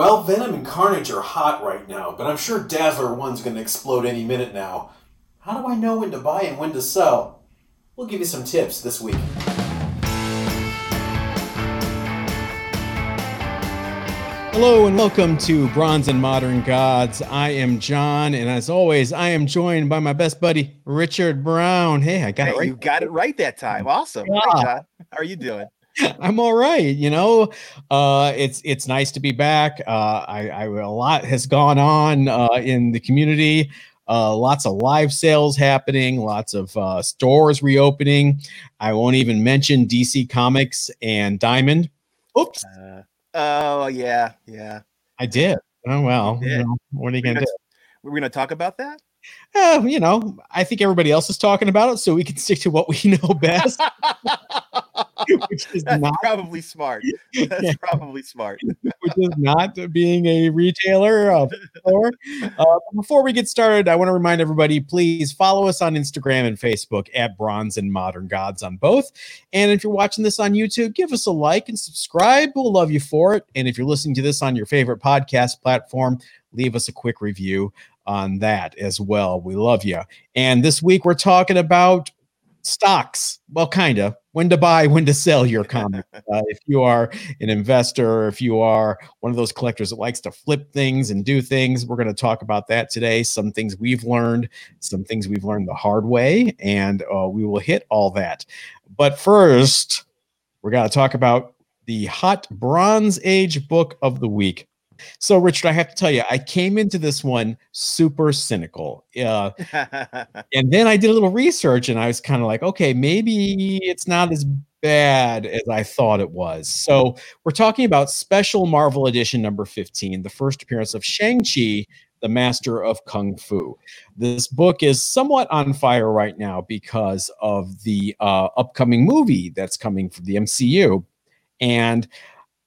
Well, Venom and Carnage are hot right now, but I'm sure Dazzler 1's going to explode any minute now. How do I know when to buy and when to sell? We'll give you some tips this week. Hello and welcome to Bronze and Modern Gods. I am John, and as always, I am joined by my best buddy Richard Brown. Hey, I got Hey, it right. you got it right that time. Awesome. Yeah. Hi, John. How are you doing? I'm all right. You know, uh, it's it's nice to be back. Uh, I, I a lot has gone on uh, in the community. Uh, lots of live sales happening. Lots of uh, stores reopening. I won't even mention DC Comics and Diamond. Oops, Uh, oh yeah, yeah. I did. Oh well. You know, what are you We're gonna gonna, do? we're gonna talk about that. Uh, you know, I think everybody else is talking about it, so we can stick to what we know best, which is That's not probably smart. That's Yeah. probably smart. which is not being a retailer of a store. Uh, before we get started, I want to remind everybody please follow us on Instagram and Facebook at Bronze and Modern Gods on both. And if you're watching this on YouTube, give us a like and subscribe. We'll love you for it. And if you're listening to this on your favorite podcast platform, leave us a quick review on that as well. We love you. And this week we're talking about stocks. Well, kind of when to buy, when to sell your comic. Uh, if you are an investor, if you are one of those collectors that likes to flip things and do things, we're going to talk about that today. Some things we've learned, some things we've learned the hard way, and uh, we will hit all that. But first, we're going to talk about the hot Bronze Age book of the week. So, Richard, I have to tell you, I came into this one super cynical. Uh, and then I did a little research and I was kind of like, okay, maybe it's not as bad as I thought it was. So we're talking about special Marvel edition number 15, the first appearance of Shang-Chi, the master of Kung Fu. This book is somewhat on fire right now because of the uh, upcoming movie that's coming from the MCU. And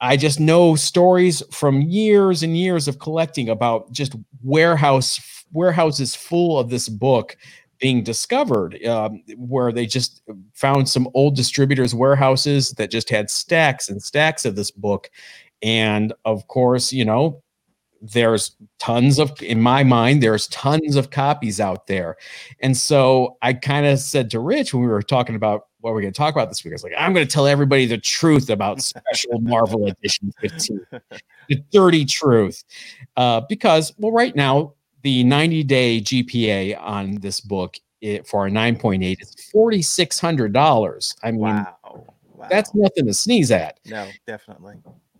I just know stories from years and years of collecting about just warehouse warehouses full of this book being discovered, um, where they just found some old distributors' warehouses that just had stacks and stacks of this book, and of course, you know. There's tons of, in my mind, there's tons of copies out there. And so I kind of said to Rich when we were talking about what we're going to talk about this week, I was like, I'm going to tell everybody the truth about special Marvel Edition 15, the dirty truth. Uh, because, well, right now, the 90 day GPA on this book it, for a 9.8 is $4,600. I mean, wow. wow. that's nothing to sneeze at. no, definitely.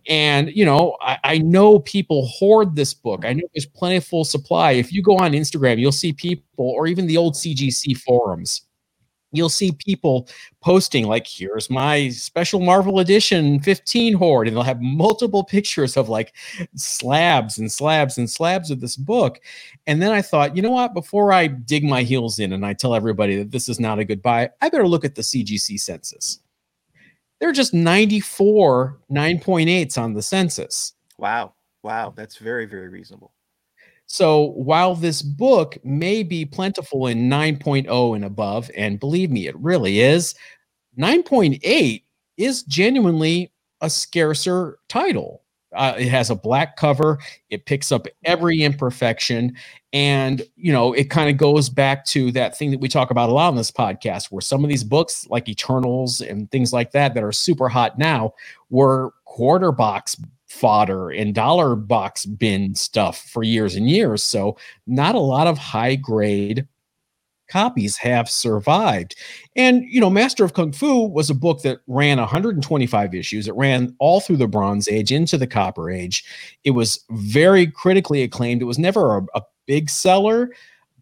And you know, I, I know people hoard this book. I know there's plenty of full supply. If you go on Instagram, you'll see people, or even the old CGC forums, you'll see people posting like, "Here's my special Marvel edition 15 hoard," and they'll have multiple pictures of like slabs and slabs and slabs of this book. And then I thought, you know what? Before I dig my heels in and I tell everybody that this is not a good buy, I better look at the CGC census. There are just 94 9.8s on the census. Wow. Wow. That's very, very reasonable. So while this book may be plentiful in 9.0 and above, and believe me, it really is, 9.8 is genuinely a scarcer title. Uh, it has a black cover. It picks up every imperfection. And, you know, it kind of goes back to that thing that we talk about a lot on this podcast, where some of these books, like Eternals and things like that, that are super hot now, were quarter box fodder and dollar box bin stuff for years and years. So, not a lot of high grade copies have survived. And, you know, Master of Kung Fu was a book that ran 125 issues. It ran all through the Bronze Age into the Copper Age. It was very critically acclaimed. It was never a, a big seller,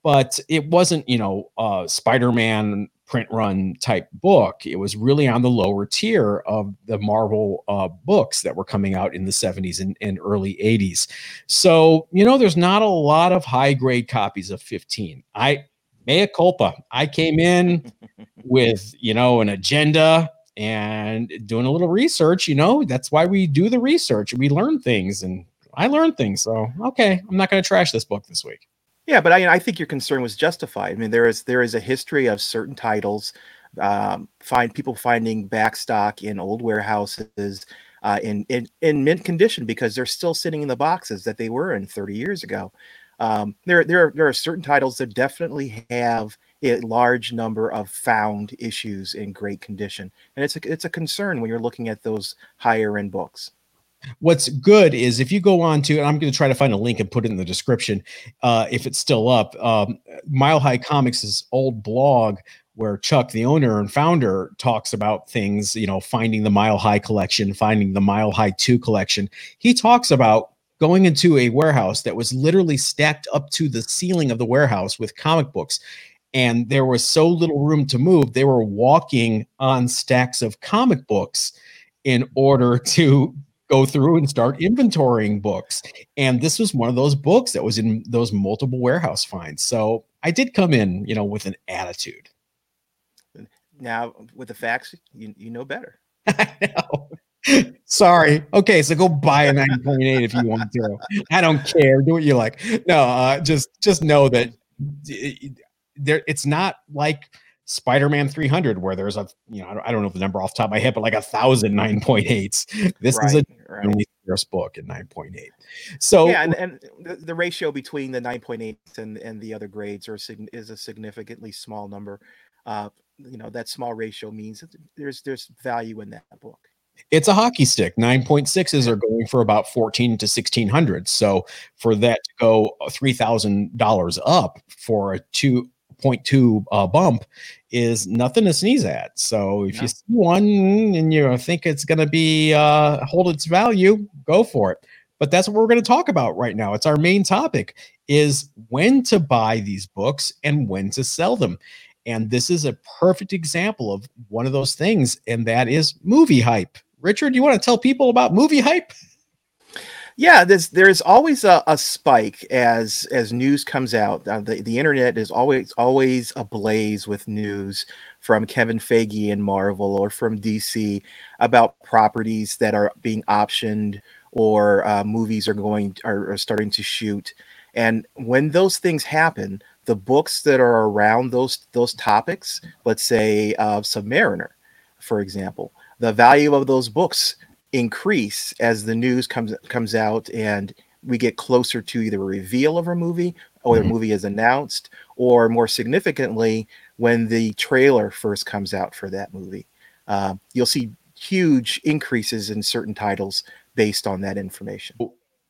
but it wasn't, you know, uh, Spider Man print run type book. It was really on the lower tier of the Marvel uh, books that were coming out in the 70s and, and early 80s. So, you know, there's not a lot of high grade copies of 15. I, mea culpa. I came in with, you know, an agenda and doing a little research. You know, that's why we do the research. We learn things and I learned things. So, okay, I'm not going to trash this book this week. Yeah, but I, I think your concern was justified. I mean, there is there is a history of certain titles, um, find people finding backstock in old warehouses. uh, in, in in mint condition because they're still sitting in the boxes that they were in 30 years ago. Um, there, there, are, there are certain titles that definitely have a large number of found issues in great condition, and it's a, it's a concern when you're looking at those higher end books. What's good is if you go on to, and I'm going to try to find a link and put it in the description uh, if it's still up. Um, Mile High Comics' old blog where Chuck, the owner and founder, talks about things, you know, finding the Mile High collection, finding the Mile High 2 collection. He talks about going into a warehouse that was literally stacked up to the ceiling of the warehouse with comic books. And there was so little room to move, they were walking on stacks of comic books in order to go through and start inventorying books. And this was one of those books that was in those multiple warehouse finds. So I did come in, you know, with an attitude. Now, with the facts, you, you know better. I know. Sorry. Okay, so go buy a 9.8 if you want to. I don't care. Do what you like. No, uh, just just know that there it's not like Spider-Man 300 where there's a you know I don't know the number off the top of my head, but like a thousand 9.8s. This right, is a right. first book at 9.8. So yeah, and, and the, the ratio between the 9.8 and and the other grades are is a significantly small number. Uh, you know that small ratio means there's there's value in that book it's a hockey stick. 9.6s are going for about 14 to 1600. So for that to go $3,000 up for a 2.2 uh, bump is nothing to sneeze at. So if you see one and you think it's going to be uh, hold its value, go for it. But that's what we're going to talk about right now. It's our main topic is when to buy these books and when to sell them. And this is a perfect example of one of those things, and that is movie hype. Richard, you want to tell people about movie hype? Yeah, there's there's always a, a spike as as news comes out. Uh, the the internet is always always ablaze with news from Kevin Feige and Marvel or from DC about properties that are being optioned or uh, movies are going are, are starting to shoot. And when those things happen, the books that are around those those topics, let's say uh, Submariner, for example, the value of those books increase as the news comes comes out and we get closer to either a reveal of a movie or mm-hmm. the movie is announced, or more significantly, when the trailer first comes out for that movie. Uh, you'll see huge increases in certain titles based on that information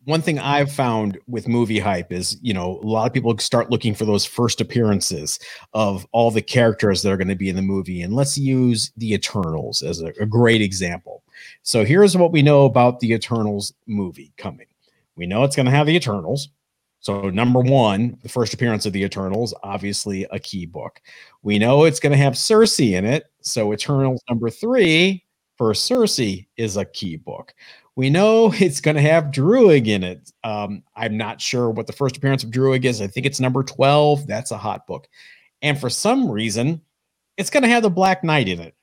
one thing I've found with movie hype is, you know, a lot of people start looking for those first appearances of all the characters that are going to be in the movie. And let's use the Eternals as a, a, great example. So here's what we know about the Eternals movie coming. We know it's going to have the Eternals. So number one, the first appearance of the Eternals, obviously a key book. We know it's going to have Sersi in it. So Eternals number three for Sersi is a key book. We know it's going to have Druig in it. Um, I'm not sure what the first appearance of Druig is. I think it's number 12. That's a hot book. And for some reason, it's going to have the Black Knight in it.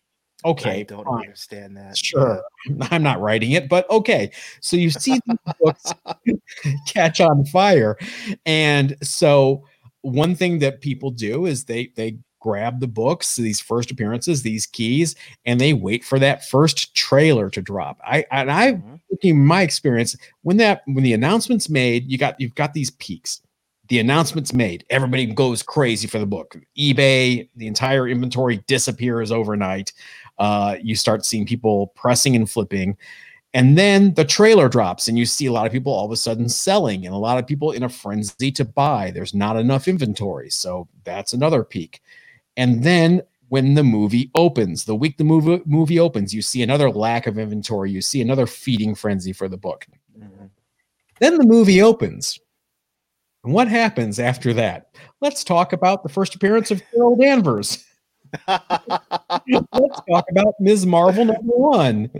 Okay. I don't fine. understand that. Sure. Yeah. I'm not writing it, but okay. So you see these books catch on fire. And so one thing that people do is they they grab the books, these first appearances, these keys, and they wait for that first trailer to drop. I and I mm-hmm. my experience when that when the announcement's made, you got you've got these peaks. The announcement's made, everybody goes crazy for the book. eBay, the entire inventory disappears overnight. Uh, you start seeing people pressing and flipping. And then the trailer drops, and you see a lot of people all of a sudden selling, and a lot of people in a frenzy to buy. There's not enough inventory. So that's another peak. And then when the movie opens, the week the movie movie opens, you see another lack of inventory. You see another feeding frenzy for the book. Mm-hmm. Then the movie opens. And what happens after that? Let's talk about the first appearance of Carol Danvers. Let's talk about Ms. Marvel number one.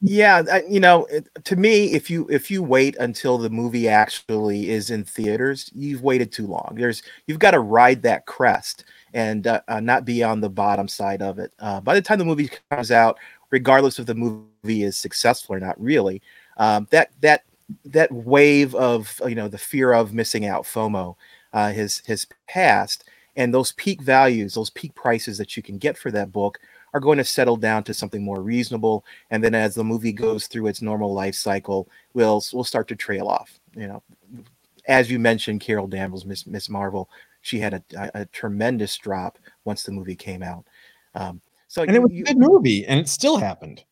Yeah, you know, to me, if you if you wait until the movie actually is in theaters, you've waited too long. There's you've got to ride that crest and uh, uh, not be on the bottom side of it. Uh, by the time the movie comes out, regardless if the movie is successful or not, really, um, that that that wave of you know the fear of missing out, FOMO, uh, has has passed, and those peak values, those peak prices that you can get for that book are going to settle down to something more reasonable. And then as the movie goes through its normal life cycle, we'll we'll start to trail off. You know, as you mentioned, Carol Danvers, Miss Miss Marvel, she had a, a, tremendous drop once the movie came out. Um, so and you, it was a good movie, and it still happened.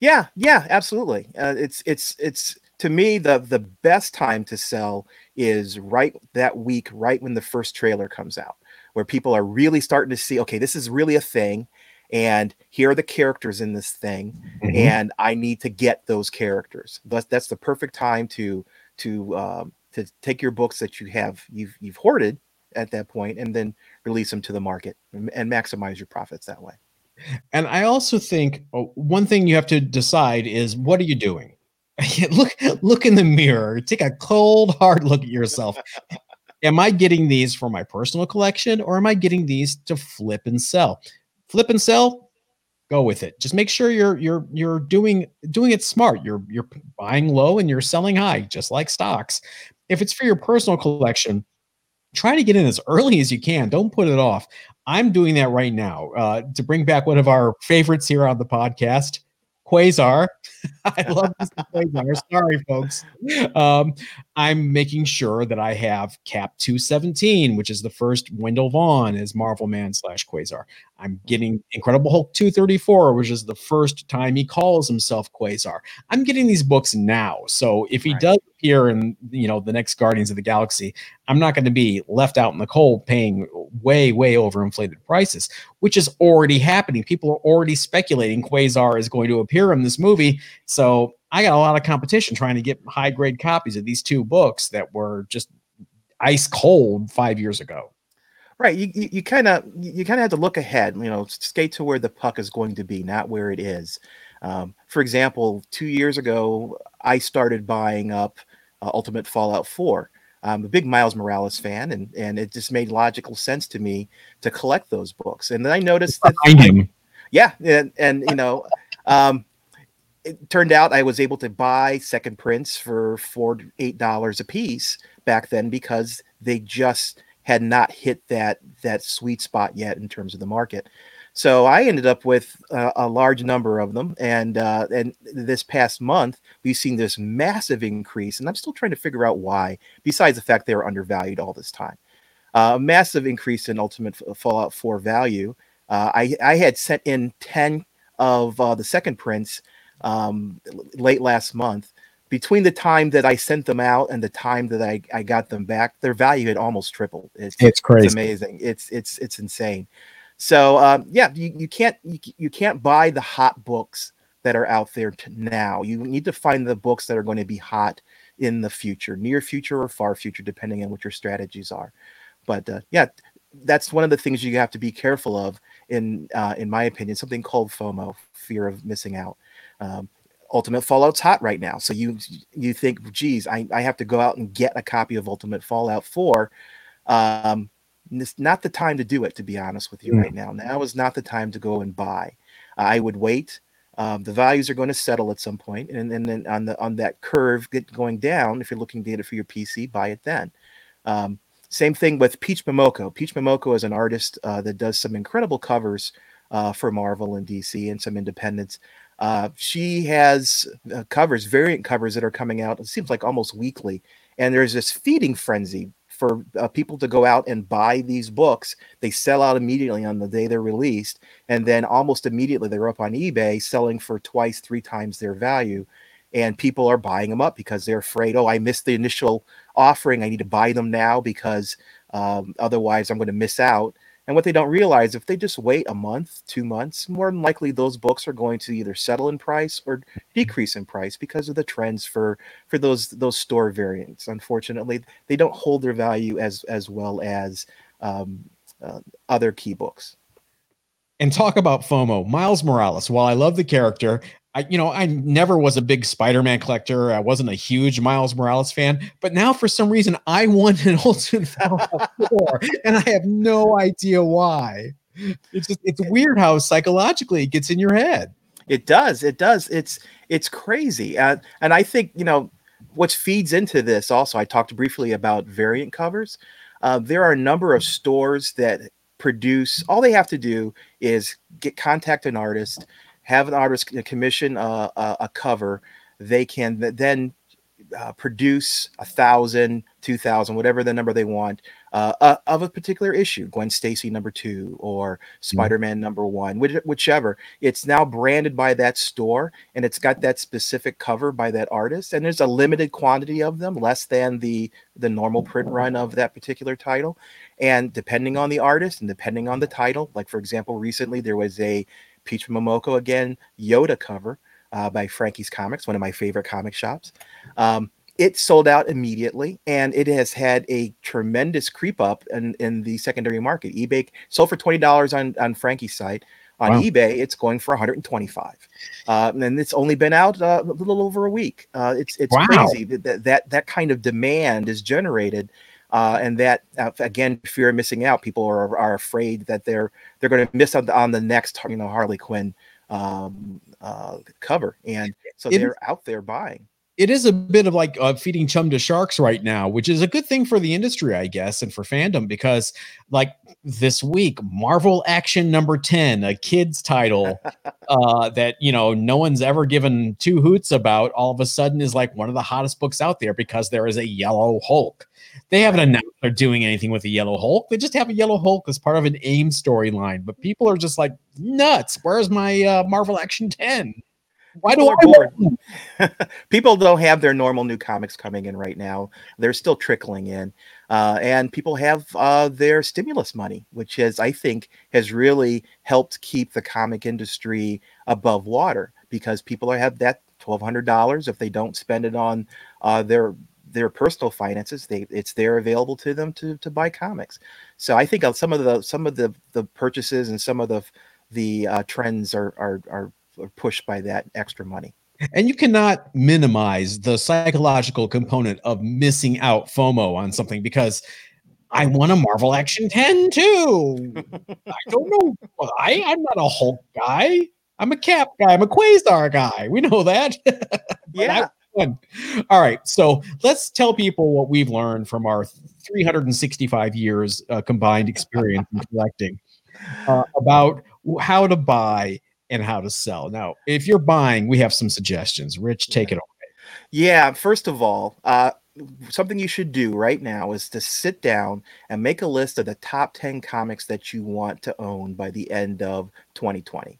Yeah, yeah, absolutely. Uh, it's it's it's to me the the best time to sell is right that week, right when the first trailer comes out, where people are really starting to see, okay, this is really a thing, and here are the characters in this thing, mm-hmm. and I need to get those characters. But that's the perfect time to to um, to take your books that you have you've you've hoarded at that point and then release them to the market and, and maximize your profits that way. And I also think oh, one thing you have to decide is what are you doing? look look in the mirror. Take a cold hard look at yourself. am I getting these for my personal collection or am I getting these to flip and sell? Flip and sell, go with it. Just make sure you're you're you're doing doing it smart. You're you're buying low and you're selling high, just like stocks. If it's for your personal collection, try to get in as early as you can. Don't put it off. I'm doing that right now uh, to bring back one of our favorites here on the podcast. Quasar. I love this Quasar. Sorry, folks. Um, I'm making sure that I have Cap 217, which is the first Wendell Vaughn as Marvel Man slash Quasar. I'm getting Incredible Hulk 234, which is the first time he calls himself Quasar. I'm getting these books now. So if he right. does appear in you know the next Guardians of the Galaxy, I'm not going to be left out in the cold paying way, way over inflated prices, which is already happening. People are already speculating Quasar is going to appear in this movie. So I got a lot of competition trying to get high grade copies of these two books that were just ice cold five years ago. Right. You kind of you kind of have to look ahead. You know, skate to where the puck is going to be, not where it is. Um, for example, two years ago, I started buying up uh, Ultimate Fallout 4. I'm a big Miles Morales fan, and and it just made logical sense to me to collect those books. And then I noticed that, I, yeah, and and you know, um, it turned out I was able to buy second prints for four eight dollars a piece back then because they just had not hit that that sweet spot yet in terms of the market. So I ended up with uh, a large number of them, and uh, and this past month we've seen this massive increase, and I'm still trying to figure out why. Besides the fact they were undervalued all this time, uh, a massive increase in Ultimate Fallout 4 value. Uh, I I had sent in ten of uh, the second prints um, late last month. Between the time that I sent them out and the time that I, I got them back, their value had almost tripled. It's, it's crazy. It's amazing. It's it's it's insane. So um, yeah, you, you can't you, you can't buy the hot books that are out there now. You need to find the books that are going to be hot in the future, near future or far future, depending on what your strategies are. But uh, yeah, that's one of the things you have to be careful of. In uh, in my opinion, something called FOMO, fear of missing out. Um, Ultimate Fallout's hot right now, so you you think, geez, I, I have to go out and get a copy of Ultimate Fallout 4. Um, it's not the time to do it, to be honest with you, mm. right now. Now is not the time to go and buy. I would wait. Um, the values are going to settle at some point, and, and then on the on that curve get going down. If you're looking to get it for your PC, buy it then. Um, same thing with Peach Momoko. Peach Momoko is an artist uh, that does some incredible covers uh, for Marvel and DC and some independents. Uh, she has uh, covers, variant covers that are coming out. It seems like almost weekly, and there's this feeding frenzy for uh, people to go out and buy these books. They sell out immediately on the day they're released, and then almost immediately they're up on eBay selling for twice, three times their value. And people are buying them up because they're afraid, oh, I missed the initial offering. I need to buy them now because um, otherwise I'm going to miss out. And what they don't realize, if they just wait a month, two months, more than likely those books are going to either settle in price or decrease in price because of the trends for for those those store variants. Unfortunately, they don't hold their value as as well as um, uh, other key books and talk about FOMO. Miles Morales, while I love the character, I, you know, I never was a big Spider-Man collector. I wasn't a huge Miles Morales fan, but now for some reason I won an Ultimate Fallout 4, and I have no idea why. It's just it's weird how psychologically it gets in your head. It does. It does. It's it's crazy. Uh, and I think you know what feeds into this. Also, I talked briefly about variant covers. Uh, there are a number of stores that produce. All they have to do is get contact an artist, have an artist commission a, a, a cover. They can then uh, produce a thousand, two thousand, whatever the number they want uh, uh, of a particular issue. Gwen Stacy number two or Spider Man mm-hmm. number one, which, whichever. It's now branded by that store and it's got that specific cover by that artist. And there's a limited quantity of them, less than the the normal print run of that particular title. And depending on the artist and depending on the title, like for example, recently there was a Peach Momoko again Yoda cover uh, by Frankie's Comics, one of my favorite comic shops. Um, it sold out immediately and it has had a tremendous creep up in, in the secondary market. eBay sold for $20 on, on Frankie's site. On wow. eBay, it's going for 125, uh, and it's only been out uh, a little over a week. Uh, it's it's wow. crazy that, that that kind of demand is generated, uh, and that uh, again, fear of missing out. People are, are afraid that they're they're going to miss on the, on the next you know Harley Quinn um, uh, cover, and so it, they're out there buying. It is a bit of like uh, feeding chum to sharks right now, which is a good thing for the industry, I guess, and for fandom because, like this week, Marvel Action Number Ten, a kids title uh, that you know no one's ever given two hoots about, all of a sudden is like one of the hottest books out there because there is a Yellow Hulk. They haven't announced they're doing anything with the Yellow Hulk. They just have a Yellow Hulk as part of an AIM storyline, but people are just like nuts. Where's my uh, Marvel Action Ten? Why do I people don't have their normal new comics coming in right now. They're still trickling in, uh, and people have uh, their stimulus money, which is, I think, has really helped keep the comic industry above water because people have that twelve hundred dollars. If they don't spend it on uh, their their personal finances, they it's there available to them to to buy comics. So I think some of the some of the the purchases and some of the the uh, trends are are are pushed by that extra money. And you cannot minimize the psychological component of missing out FOMO on something because I want a Marvel Action 10 too. I don't know. I, I'm not a Hulk guy. I'm a Cap guy. I'm a Quasar guy. We know that. yeah. All right. So let's tell people what we've learned from our 365 years uh, combined experience in collecting uh, about how to buy and how to sell. Now, if you're buying, we have some suggestions. Rich, take it away. Yeah, first of all, uh, something you should do right now is to sit down and make a list of the top 10 comics that you want to own by the end of 2020.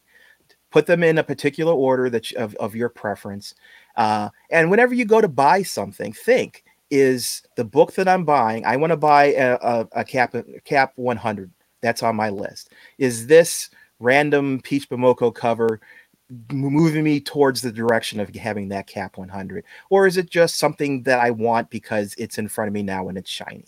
Put them in a particular order that you, of, of your preference. Uh, and whenever you go to buy something, think is the book that I'm buying, I want to buy a, a, a cap, cap 100. That's on my list. Is this random Peach Momoko cover moving me towards the direction of having that cap 100 or is it just something that i want because it's in front of me now and it's shiny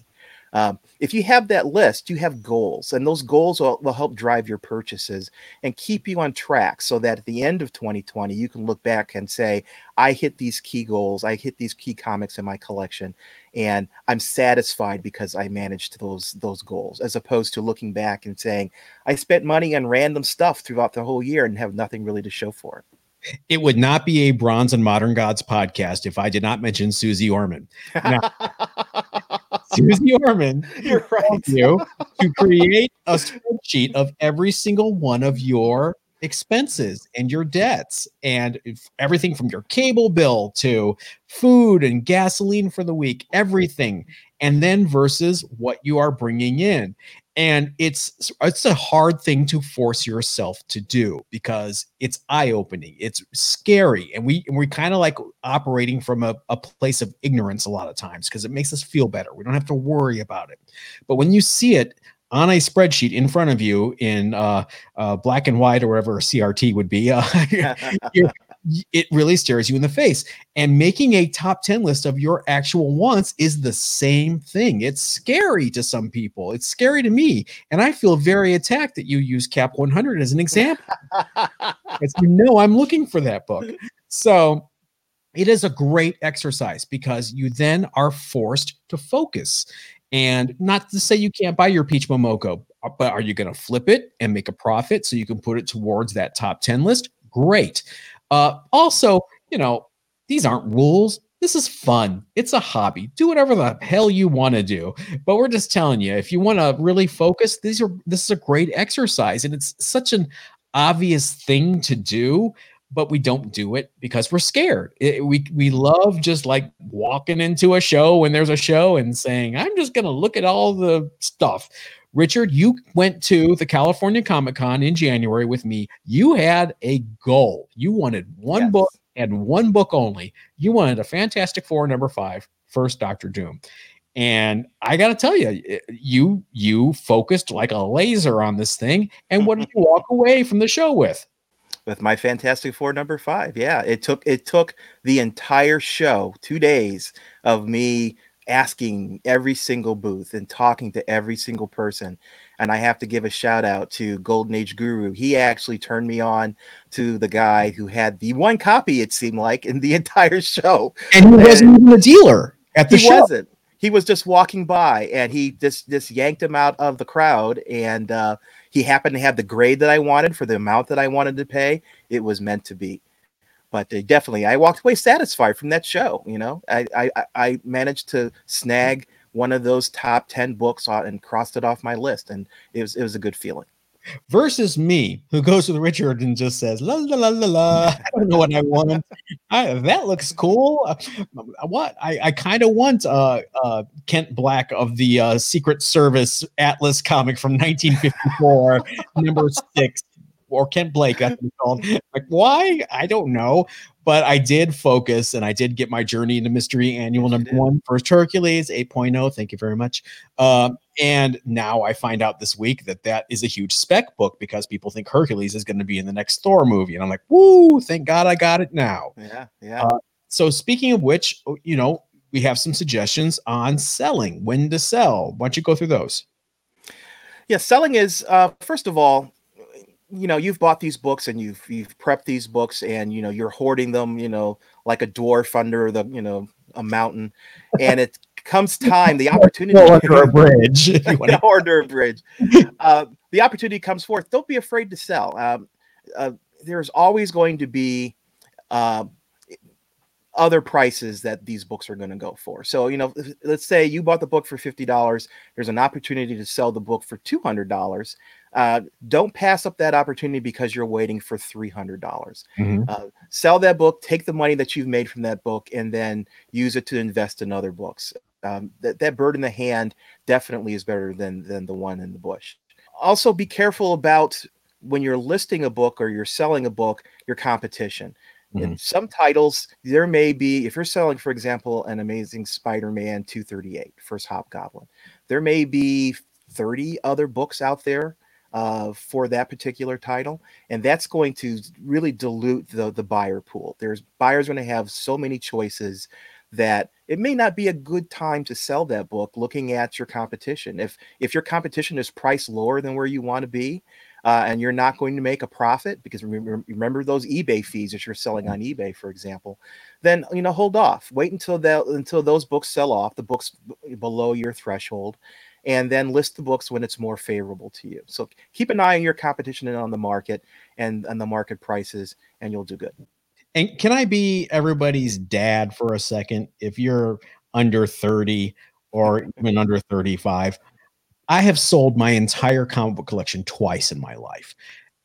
um, if you have that list, you have goals, and those goals will, will help drive your purchases and keep you on track so that at the end of 2020, you can look back and say, I hit these key goals, I hit these key comics in my collection, and I'm satisfied because I managed those those goals, as opposed to looking back and saying, I spent money on random stuff throughout the whole year and have nothing really to show for it. It would not be a Bronze and Modern Gods podcast if I did not mention Suze Orman. Now, Suze Orman, you're right. You. To create a spreadsheet of every single one of your expenses and your debts and everything from your cable bill to food and gasoline for the week, everything, and then versus what you are bringing in and it's it's a hard thing to force yourself to do because it's eye-opening it's scary and we we kind of like operating from a, a place of ignorance a lot of times because it makes us feel better we don't have to worry about it. But when you see it on a spreadsheet in front of you in uh, uh, black and white or whatever a CRT would be, uh, it really stares you in the face. And making a top 10 list of your actual wants is the same thing. It's scary to some people. It's scary to me. And I feel very attacked that you use Cap 100 as an example. because you know I'm looking for that book. So it is a great exercise because you then are forced to focus and not to say you can't buy your Peach Momoko, uh, but are you going to flip it and make a profit so you can put it towards that top 10 list? Great. Uh, also, you know, these aren't rules. this is fun. It's a hobby. Do whatever the hell you want to do. But we're just telling you, if you want to really focus, these are this is a great exercise, and it's such an obvious thing to do but we don't do it because we're scared. It, we we love just like walking into a show when there's a show and saying, "I'm just going to look at all the stuff." Richard, you went to the California Comic Con in January with me. You had a goal. You wanted one yes. book and one book only. You wanted a Fantastic Four number five, first Doctor Doom. And I got to tell you, you you focused like a laser on this thing. And what did you walk away from the show with? with my Fantastic Four number five. Yeah, it took it took the entire show, two days of me asking every single booth and talking to every single person. And I have to give a shout out to Golden Age Guru. He actually turned me on to the guy who had the one copy, it seemed like, in the entire show. And he wasn't even a dealer at the he show. wasn't. He was just walking by and he just just yanked him out of the crowd and uh he happened to have the grade that I wanted for the amount that I wanted to pay. It was meant to be. But uh, definitely, I walked away satisfied from that show. You know, I, I I managed to snag one of those top ten books and crossed it off my list, and it was it was a good feeling versus me, who goes with Richard and just says, la la la la la. I don't know what I want. I, that looks cool. Uh, what? I, I kind of want uh, uh, Kent Black of the uh, Secret Service Atlas comic from 1954, number six or Kent Blake, that's what called. Like, why? I don't know. But I did focus and I did get my journey into mystery annual number one, first Hercules 8.0. Thank you very much. Um, and now I find out this week that that is a huge spec book because people think Hercules is going to be in the next Thor movie. And I'm like, woo, thank God I got it now. Yeah. Yeah. Uh, so, speaking of which, oh, you know, we have some suggestions on selling, when to sell. Why don't you go through those? Yeah, selling is uh, first of all, you know you've bought these books and you've you've prepped these books and you know you're hoarding them you know like a dwarf under the you know a mountain and it comes time the opportunity under a bridge under a bridge uh, the opportunity comes forth. Don't be afraid to sell. Um, uh, there's always going to be uh, other prices that these books are going to go for. So, you know, let's say you bought the book for $50, there's an opportunity to sell the book for $200. Uh, don't pass up that opportunity because you're waiting for $300. mm-hmm. uh, sell that book, take the money that you've made from that book, and then use it to invest in other books. Um, that, that bird in the hand definitely is better than, than the one in the bush. Also, be careful about when you're listing a book or you're selling a book, your competition. Mm-hmm. In some titles, there may be, if you're selling, for example, an amazing Spider Man 238, first Hobgoblin, there may be 30 other books out there uh, for that particular title, and that's going to really dilute the the buyer pool. There's buyers going to have so many choices that it may not be a good time to sell that book looking at your competition. If if your competition is priced lower than where you want to be, uh, and you're not going to make a profit because remember, remember those eBay fees that you're selling on eBay, for example, then you know hold off. Wait until that until those books sell off, the books below your threshold, and then list the books when it's more favorable to you. So keep an eye on your competition and on the market and, and the market prices, and you'll do good. And can I be everybody's dad for a second? If you're under 30 or even under 35, I have sold my entire comic book collection twice in my life.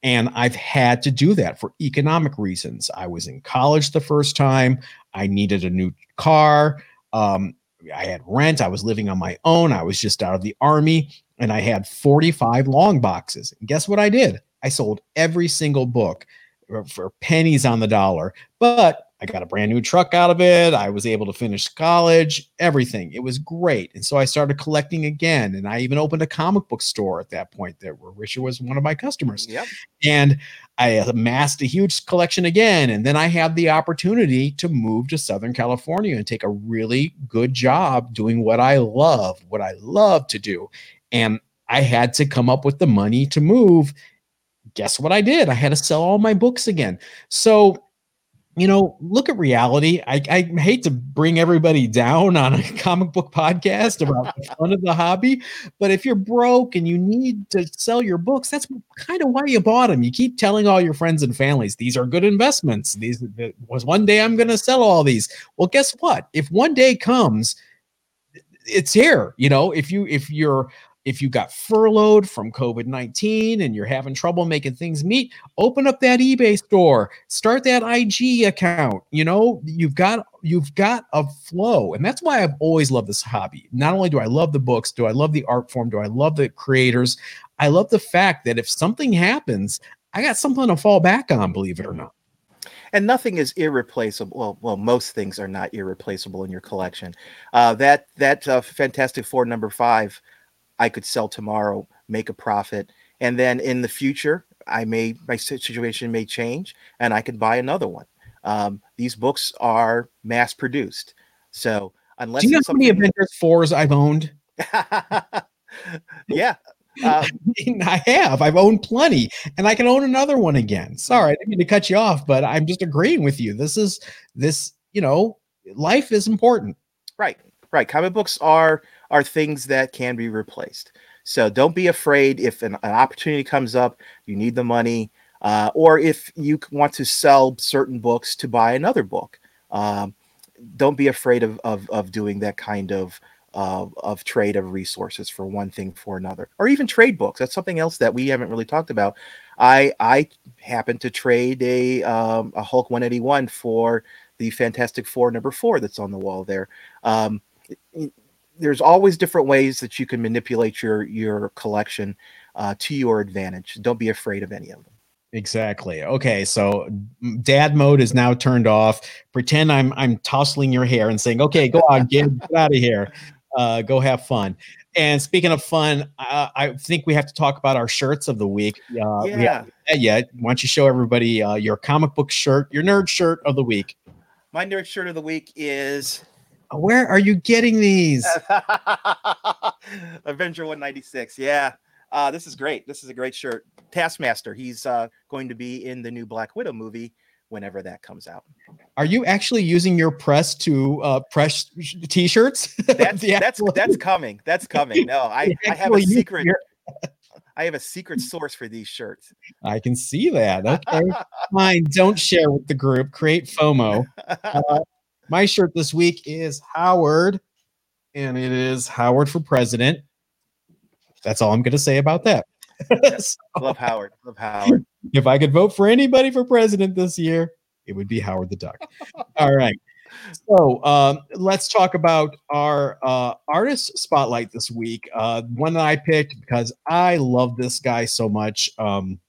And I've had to do that for economic reasons. I was in college the first time. I needed a new car. Um, I had rent. I was living on my own. I was just out of the army and I had 45 long boxes. And guess what I did? I sold every single book uh, for pennies on the dollar. But I got a brand new truck out of it. I was able to finish college, everything. It was great. And so I started collecting again. And I even opened a comic book store at that point there where Richard was one of my customers. Yep. And I amassed a huge collection again. And then I had the opportunity to move to Southern California and take a really good job doing what I love, what I love to do. And I had to come up with the money to move. Guess what I did? I had to sell all my books again. So you know, look at reality. I, I hate to bring everybody down on a comic book podcast about the fun of the hobby, but if you're broke and you need to sell your books, that's kind of why you bought them. You keep telling all your friends and families these are good investments. These was one day I'm going to sell all these. Well, guess what? If one day comes, it's here. You know, if you if you're if you got furloughed from COVID 19 and you're having trouble making things meet, open up that eBay store, start that IG account. You know, you've got you've got a flow. And that's why I've always loved this hobby. Not only do I love the books, do I love the art form, do I love the creators, I love the fact that if something happens, I got something to fall back on, believe it or not and nothing is irreplaceable. Well, well, most things are not irreplaceable in your collection. Uh, that that uh, Fantastic Four number five I could sell tomorrow, make a profit, and then in the future, I may my situation may change, and I could buy another one. Um, these books are mass produced, so unless do you know how many Avengers fours I've owned? yeah, uh, I have. I've owned plenty, and I can own another one again. Sorry, I didn't mean to cut you off, but I'm just agreeing with you. This is this. You know, life is important. Right, right. Comic books are are things that can be replaced. So don't be afraid if an, an opportunity comes up, you need the money, uh, or if you want to sell certain books to buy another book. Um, don't be afraid of, of, of doing that kind of uh, of trade of resources for one thing for another, or even trade books. That's something else that we haven't really talked about. I I happen to trade a um, a Hulk 181 for the Fantastic Four number four that's on the wall there. Um, there's always different ways that you can manipulate your your collection uh, to your advantage. Don't be afraid of any of them. Exactly. Okay, so dad mode is now turned off. Pretend I'm I'm tousling your hair and saying, "Okay, go on, get, get out of here. Uh, go have fun." And speaking of fun, uh, I think we have to talk about our shirts of the week. Uh, yeah. Yeah. Why don't you show everybody uh, your comic book shirt, your nerd shirt of the week? My nerd shirt of the week is where are you getting these? Avenger 196. Yeah. Uh, this is great. This is a great shirt. Taskmaster. He's uh, going to be in the new Black Widow movie whenever that comes out. Are you actually using your press to uh, press t-shirts? That's that's that's coming. That's coming. No, I, I have a secret. I have a secret source for these shirts. I can see that. Okay, fine. Don't share with the group. Create FOMO. Uh, my shirt this week is Howard, and it is Howard for president. That's all I'm going to say about that. so, Love Howard. Love Howard. If I could vote for anybody for president this year, it would be Howard the Duck. all right. So um, let's talk about our uh, artist spotlight this week. Uh, one that I picked because I love this guy so much. Um,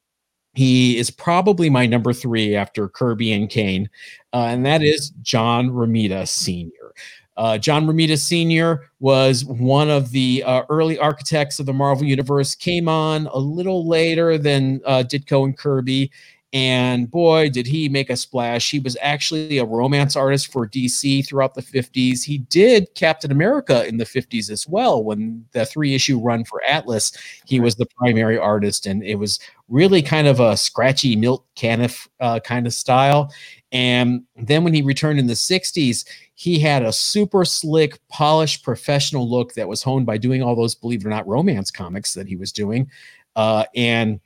he is probably my number three after Kirby and Kane, uh, and that is John Romita Sr. Uh, John Romita Sr. was one of the uh, early architects of the Marvel Universe, came on a little later than uh, Ditko and Kirby, and boy, did he make a splash. He was actually a romance artist for DC throughout the 50s. He did Captain America in the 50s as well. When the three issue run for Atlas, he was the primary artist, and it was really kind of a scratchy Milt Caniff uh, kind of style. And then when he returned in the 60s, he had a super slick, polished, professional look that was honed by doing all those, believe it or not, romance comics that he was doing. Uh, and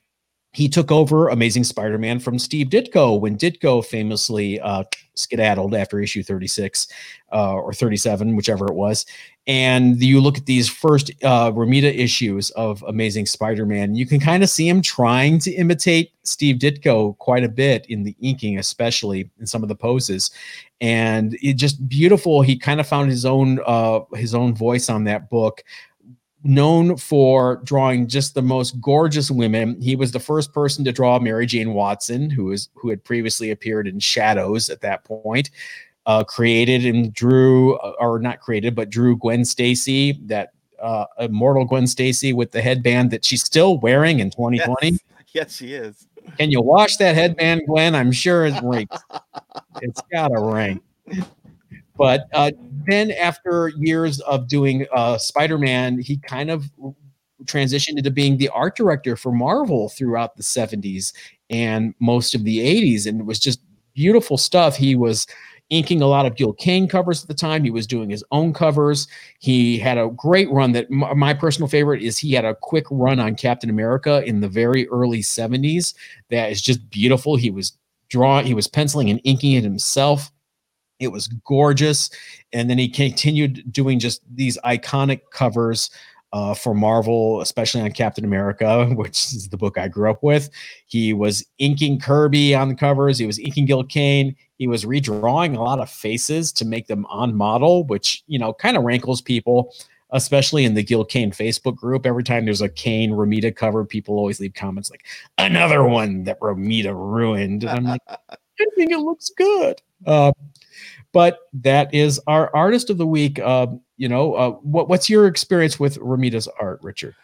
he took over Amazing Spider-Man from Steve Ditko when Ditko famously uh, skedaddled after issue 36 uh, or 37, whichever it was. And you look at these first uh, Romita issues of Amazing Spider-Man, you can kind of see him trying to imitate Steve Ditko quite a bit in the inking, especially in some of the poses. And it just beautiful. He kind of found his own uh, his own voice on that book known for drawing just the most gorgeous women. He was the first person to draw Mary Jane Watson, who is who had previously appeared in Shadows at that point. Uh, created and drew, uh, or not created, but drew Gwen Stacy, that uh, immortal Gwen Stacy with the headband that she's still wearing in 2020. Yes, yes she is. Can you wash that headband, Gwen? I'm sure it's rinked. it's got a ring. But uh, then, after years of doing uh, Spider Man, he kind of transitioned into being the art director for Marvel throughout the 70s and most of the 80s. And it was just beautiful stuff. He was inking a lot of Gil Kane covers at the time. He was doing his own covers. He had a great run that m- my personal favorite is he had a quick run on Captain America in the very early 70s that is just beautiful. He was drawing, he was penciling and inking it himself. It was gorgeous. And then he continued doing just these iconic covers uh, for Marvel, especially on Captain America, which is the book I grew up with. He was inking Kirby on the covers. He was inking Gil Kane. He was redrawing a lot of faces to make them on model, which you know kind of rankles people, especially in the Gil Kane Facebook group. Every time there's a Kane Romita cover, people always leave comments like "another one that Romita ruined," and I'm like, I think it looks good. Uh, but that is our artist of the week. Uh, you know, uh, what, what's your experience with Romita's art, Richard?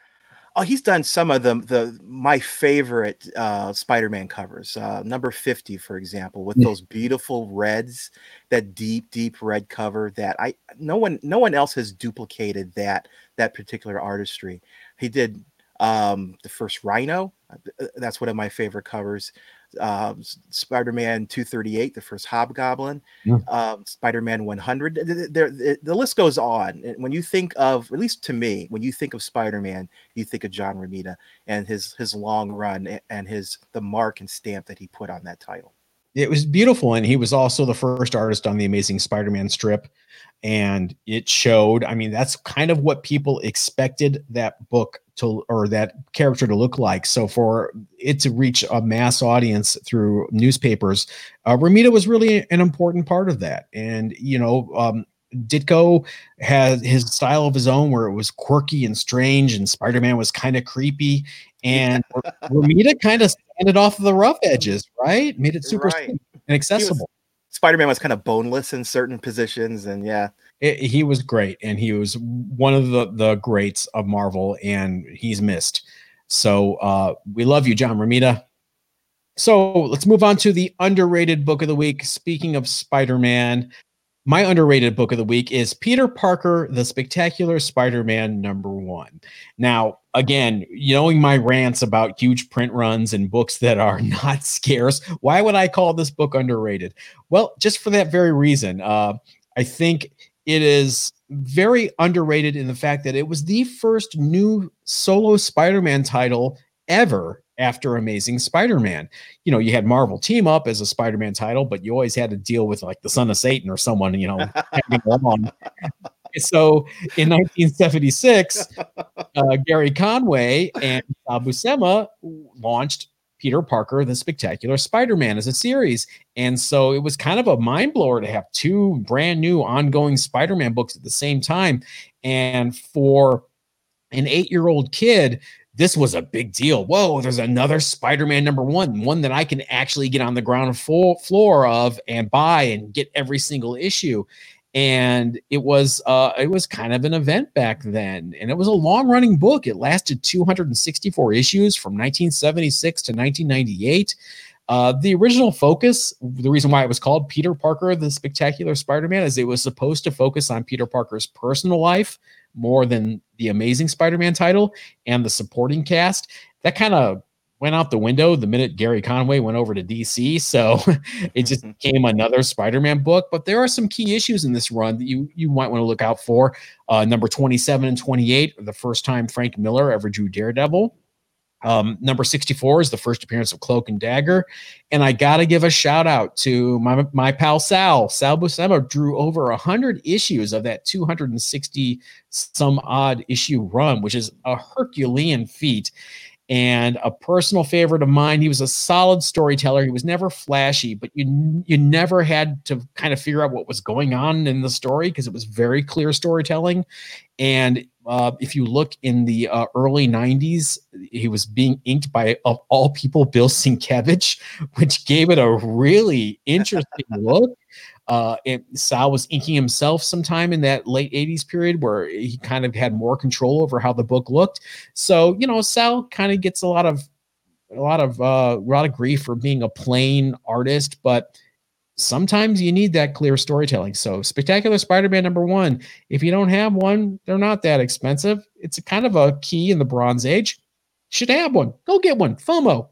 Oh, he's done some of the the my favorite uh, Spider-Man covers. Uh, number fifty, for example, with those beautiful reds, that deep, deep red cover. That I no one no one else has duplicated that that particular artistry. He did um, the first Rhino. Uh, that's one of my favorite covers uh, Spider-Man 238, the first Hobgoblin, yeah. uh, Spider-Man 100. The, the, the, list goes on. And when you think of, at least to me, when you think of Spider-Man, you think of John Romita and his his long run and his the mark and stamp that he put on that title. It was beautiful, and he was also the first artist on the Amazing Spider-Man strip and it showed i mean that's kind of what people expected that book to or that character to look like so for it to reach a mass audience through newspapers uh, Romita was really an important part of that and you know um, Ditko had his style of his own where it was quirky and strange, and Spider Man was kind of creepy. And Romita kind of sanded off the rough edges, right? Made it super right. and accessible. Spider-Man was kind of boneless in certain positions, and yeah, it, he was great, and he was one of the the greats of Marvel, and he's missed. So uh, we love you, John Romita. So let's move on to the underrated book of the week. Speaking of Spider-Man, my underrated book of the week is Peter Parker, The Spectacular Spider Man number one. Now, again, knowing my rants about huge print runs and books that are not scarce, why would I call this book underrated? Well, just for that very reason. Uh, I think it is very underrated in the fact that it was the first new solo Spider Man title ever after Amazing Spider-Man. You know, you had Marvel Team Up as a Spider-Man title, but you always had to deal with like the Son of Satan or someone, you know, on. So in 1976, uh, Gerry Conway and Sal Buscema launched Peter Parker, the Spectacular Spider-Man as a series. And so it was kind of a mind blower to have two brand new ongoing Spider-Man books at the same time. And for an eight-year-old kid this was a big deal. Whoa, there's another Spider-Man number one, one that I can actually get on the ground floor of and buy and get every single issue. And it was uh, it was kind of an event back then, and it was a long-running book. It lasted 264 issues from 1976 to 1998. Uh, the original focus, the reason why it was called Peter Parker, the Spectacular Spider Man, is it was supposed to focus on Peter Parker's personal life more than the Amazing Spider-Man title and the supporting cast. That kind of went out the window the minute Gerry Conway went over to DC. So it just became another Spider-Man book. But there are some key issues in this run that you you might want to look out for. Uh, number 27 and 28 are the first time Frank Miller ever drew Daredevil. Um, number 64 is the first appearance of Cloak and Dagger. And I got to give a shout out to my, my pal Sal. Sal Buscema drew over 100 issues of that 260 some odd issue run, which is a Herculean feat and a personal favorite of mine. He was a solid storyteller. He was never flashy, but you you never had to kind of figure out what was going on in the story because it was very clear storytelling. And uh, if you look in the uh, early 90s, he was being inked by, of all people, Bill Sienkiewicz, which gave it a really interesting look. Uh, it, Sal was inking himself sometime in that late 80s period where he kind of had more control over how the book looked. So, you know, Sal kind of gets a lot of a lot of uh, a lot of grief for being a plain artist, but sometimes you need that clear storytelling. So, Spectacular Spider-Man number 1, if you don't have one, they're not that expensive. It's kind of a key in the Bronze Age. Should have one. Go get one. FOMO.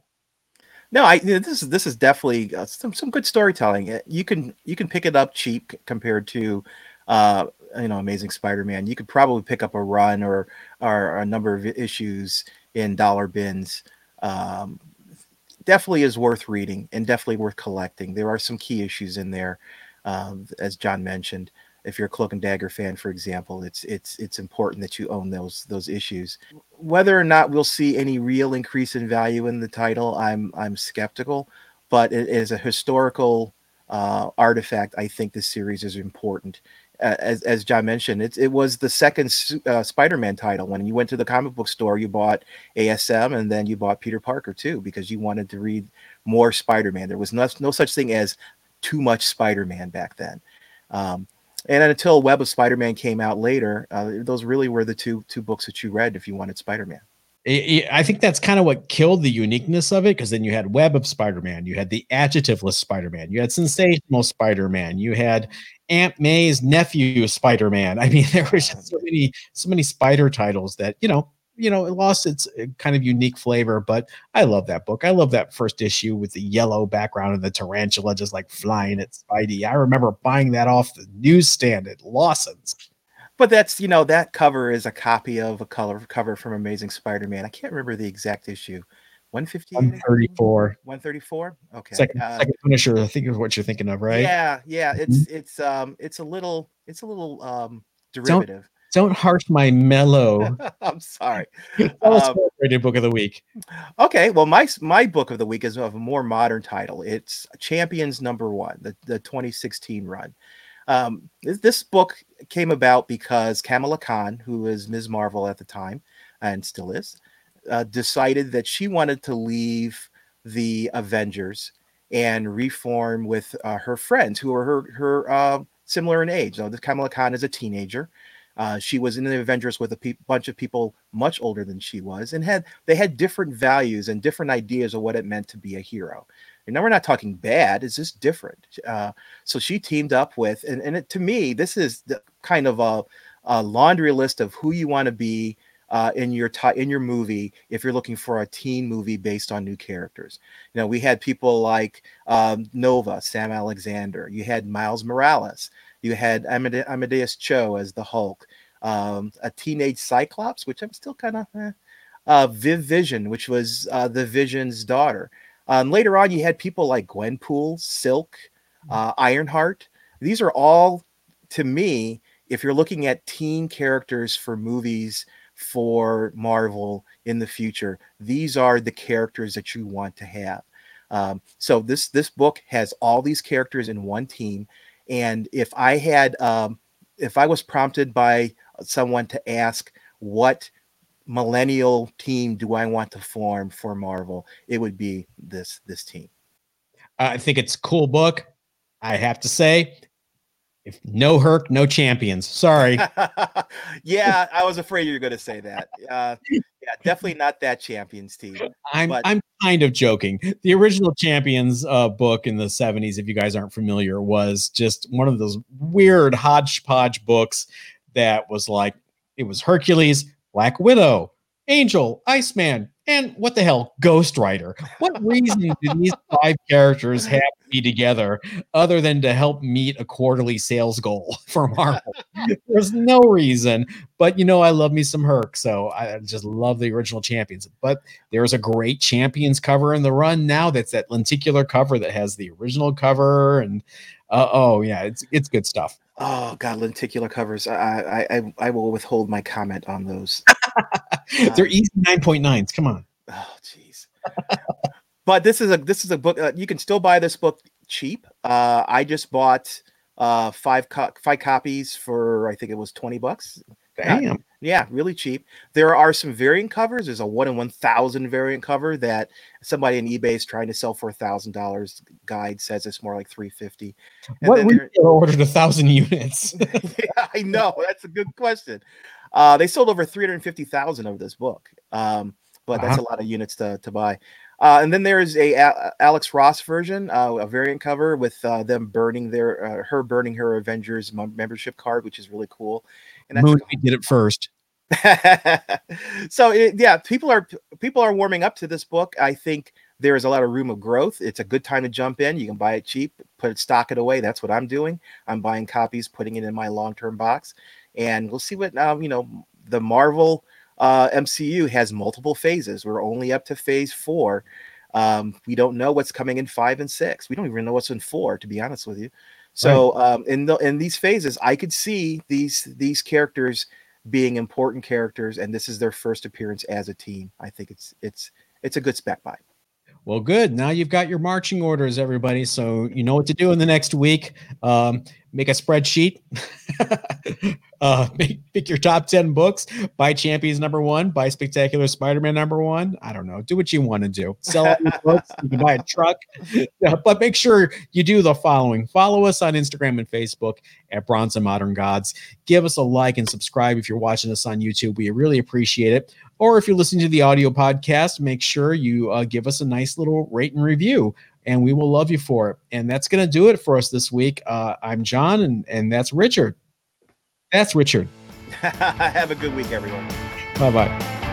No, I this is this is definitely uh, some some good storytelling. Uh, You can you can pick it up cheap compared to uh you know Amazing Spider-Man. You could probably pick up a run or or a number of issues in dollar bins. Um, definitely is worth reading and definitely worth collecting. There are some key issues in there, um, as John mentioned. If you're a Cloak and Dagger fan, for example, it's it's it's important that you own those those issues. Whether or not we'll see any real increase in value in the title, I'm I'm skeptical. But it is a historical uh, artifact. I think this series is important. As as John mentioned, it it was the second uh, Spider-Man title. When you went to the comic book store, you bought ASM, and then you bought Peter Parker too, because you wanted to read more Spider-Man. There was no, no such thing as too much Spider-Man back then. Um, and until Web of Spider-Man came out later, uh, those really were the two two books that you read if you wanted Spider-Man. I think that's kind of what killed the uniqueness of it because then you had Web of Spider Man, you had the adjectiveless Spider Man, you had Sensational Spider Man, you had Aunt May's nephew Spider Man. I mean, there were just so many, so many spider titles that you know, you know, it lost its uh, kind of unique flavor. But I love that book. I love that first issue with the yellow background and the tarantula just like flying at Spidey. I remember buying that off the newsstand at Lawson's. But that's you know that cover is a copy of a color cover from Amazing Spider-Man. I can't remember the exact issue. 158 134. 134 okay Second, uh, second Punisher, I think is what you're thinking of, right? yeah yeah it's it's um it's a little it's a little um derivative Don't harsh my mellow. i'm sorry. Tell us Um, book of the week. okay well my my book of the week is of a more modern title. It's champions number one the, the 2016 run. Um this, book came about because kamala khan who was ms. Marvel at the time and still is uh, decided that she wanted to leave the avengers and reform with uh, her friends who are her her uh, similar in age. Now this kamala khan is a teenager uh, she was in the Avengers with a pe- bunch of people much older than she was, and had they had different values and different ideas of what it meant to be a hero. And now we're not talking bad; it's just different. Uh, so she teamed up with, and, and it, to me, this is the kind of a, a laundry list of who you want to be uh, in your ti in your movie if you're looking for a teen movie based on new characters. You know, we had people like um, Nova, Sam Alexander. You had Miles Morales. You had Amade- Amadeus Cho as the Hulk, um, a teenage Cyclops, which I'm still kind of, eh. uh, Viv Vision, which was uh, the Vision's daughter. Um, later on, you had people like Gwenpool, Silk, uh, Ironheart. These are all, to me, if you're looking at teen characters for movies for Marvel in the future, these are the characters that you want to have. Um, so this this book has all these characters in one team, and if I had, um, if I was prompted by someone to ask what millennial team do I want to form for Marvel, it would be this this team. I think it's cool book. I have to say, if no Herc, no champions. Sorry. yeah, I was afraid you were going to say that. Uh, yeah, definitely not that champions team. I'm But- I'm kind of joking. The original Champions uh, book in the 70s, if you guys aren't familiar, was just one of those weird hodgepodge books that was like it was Hercules, Black Widow, Angel, Iceman, and what the hell, Ghost Rider. What reason do these five characters have to be together other than to help meet a quarterly sales goal for Marvel? There's no reason. But you know, I love me some Herc, so I just love the original champions. But there's a great champions cover in the run now. That's that lenticular cover that has the original cover, and uh, oh yeah, it's it's good stuff. Oh God, lenticular covers. I I I, I will withhold my comment on those. They're easy nine point nines. Come on. Oh, jeez. but this is a this is a book. Uh, you can still buy this book cheap. Uh, I just bought uh five co- five copies for I think it was twenty bucks. Damn. Yeah, really cheap. There are some variant covers. There's a one in one thousand variant cover that somebody on eBay is trying to sell for a thousand dollars. Guide says it's more like three fifty. What retailer ordered a thousand units? yeah, I know. That's a good question. Uh, they sold over 350,000 of this book. Um, but that's a lot of units to, to buy. Uh, and then there's a, a- Alex Ross version, uh, a variant cover with uh, them burning their uh, her burning her Avengers mem- membership card, which is really cool. And that's Mooney did it first. so it, yeah, people are people are warming up to this book. I think there is a lot of room of growth. It's a good time to jump in. You can buy it cheap, put it, stock it away. That's what I'm doing. I'm buying copies, putting it in my long term box, and we'll see what now. You know, the Marvel uh, MCU has multiple phases. We're only up to phase four. Um, we don't know what's coming in five and six. We don't even know what's in four, to be honest with you. So right. um, in the in these phases, I could see these these characters being important characters, and this is their first appearance as a team. I think it's it's it's a good spec buy. Well, good. Now you've got your marching orders, everybody. So you know what to do in the next week. Um, make a spreadsheet. uh, make, pick your top 10 books. Buy Champions number one. Buy Spectacular Spider Man number one. I don't know. Do what you want to do. Sell all your books. You can buy a truck. but make sure you do the following follow us on Instagram and Facebook at Bronze and Modern Gods. Give us a like and subscribe if you're watching us on YouTube. We really appreciate it. Or if you're listening to the audio podcast, make sure you uh, give us a nice little rate and review, and we will love you for it. And that's going to do it for us this week. Uh, I'm John, and, and that's Richard. That's Richard. Have a good week, everyone. Bye bye.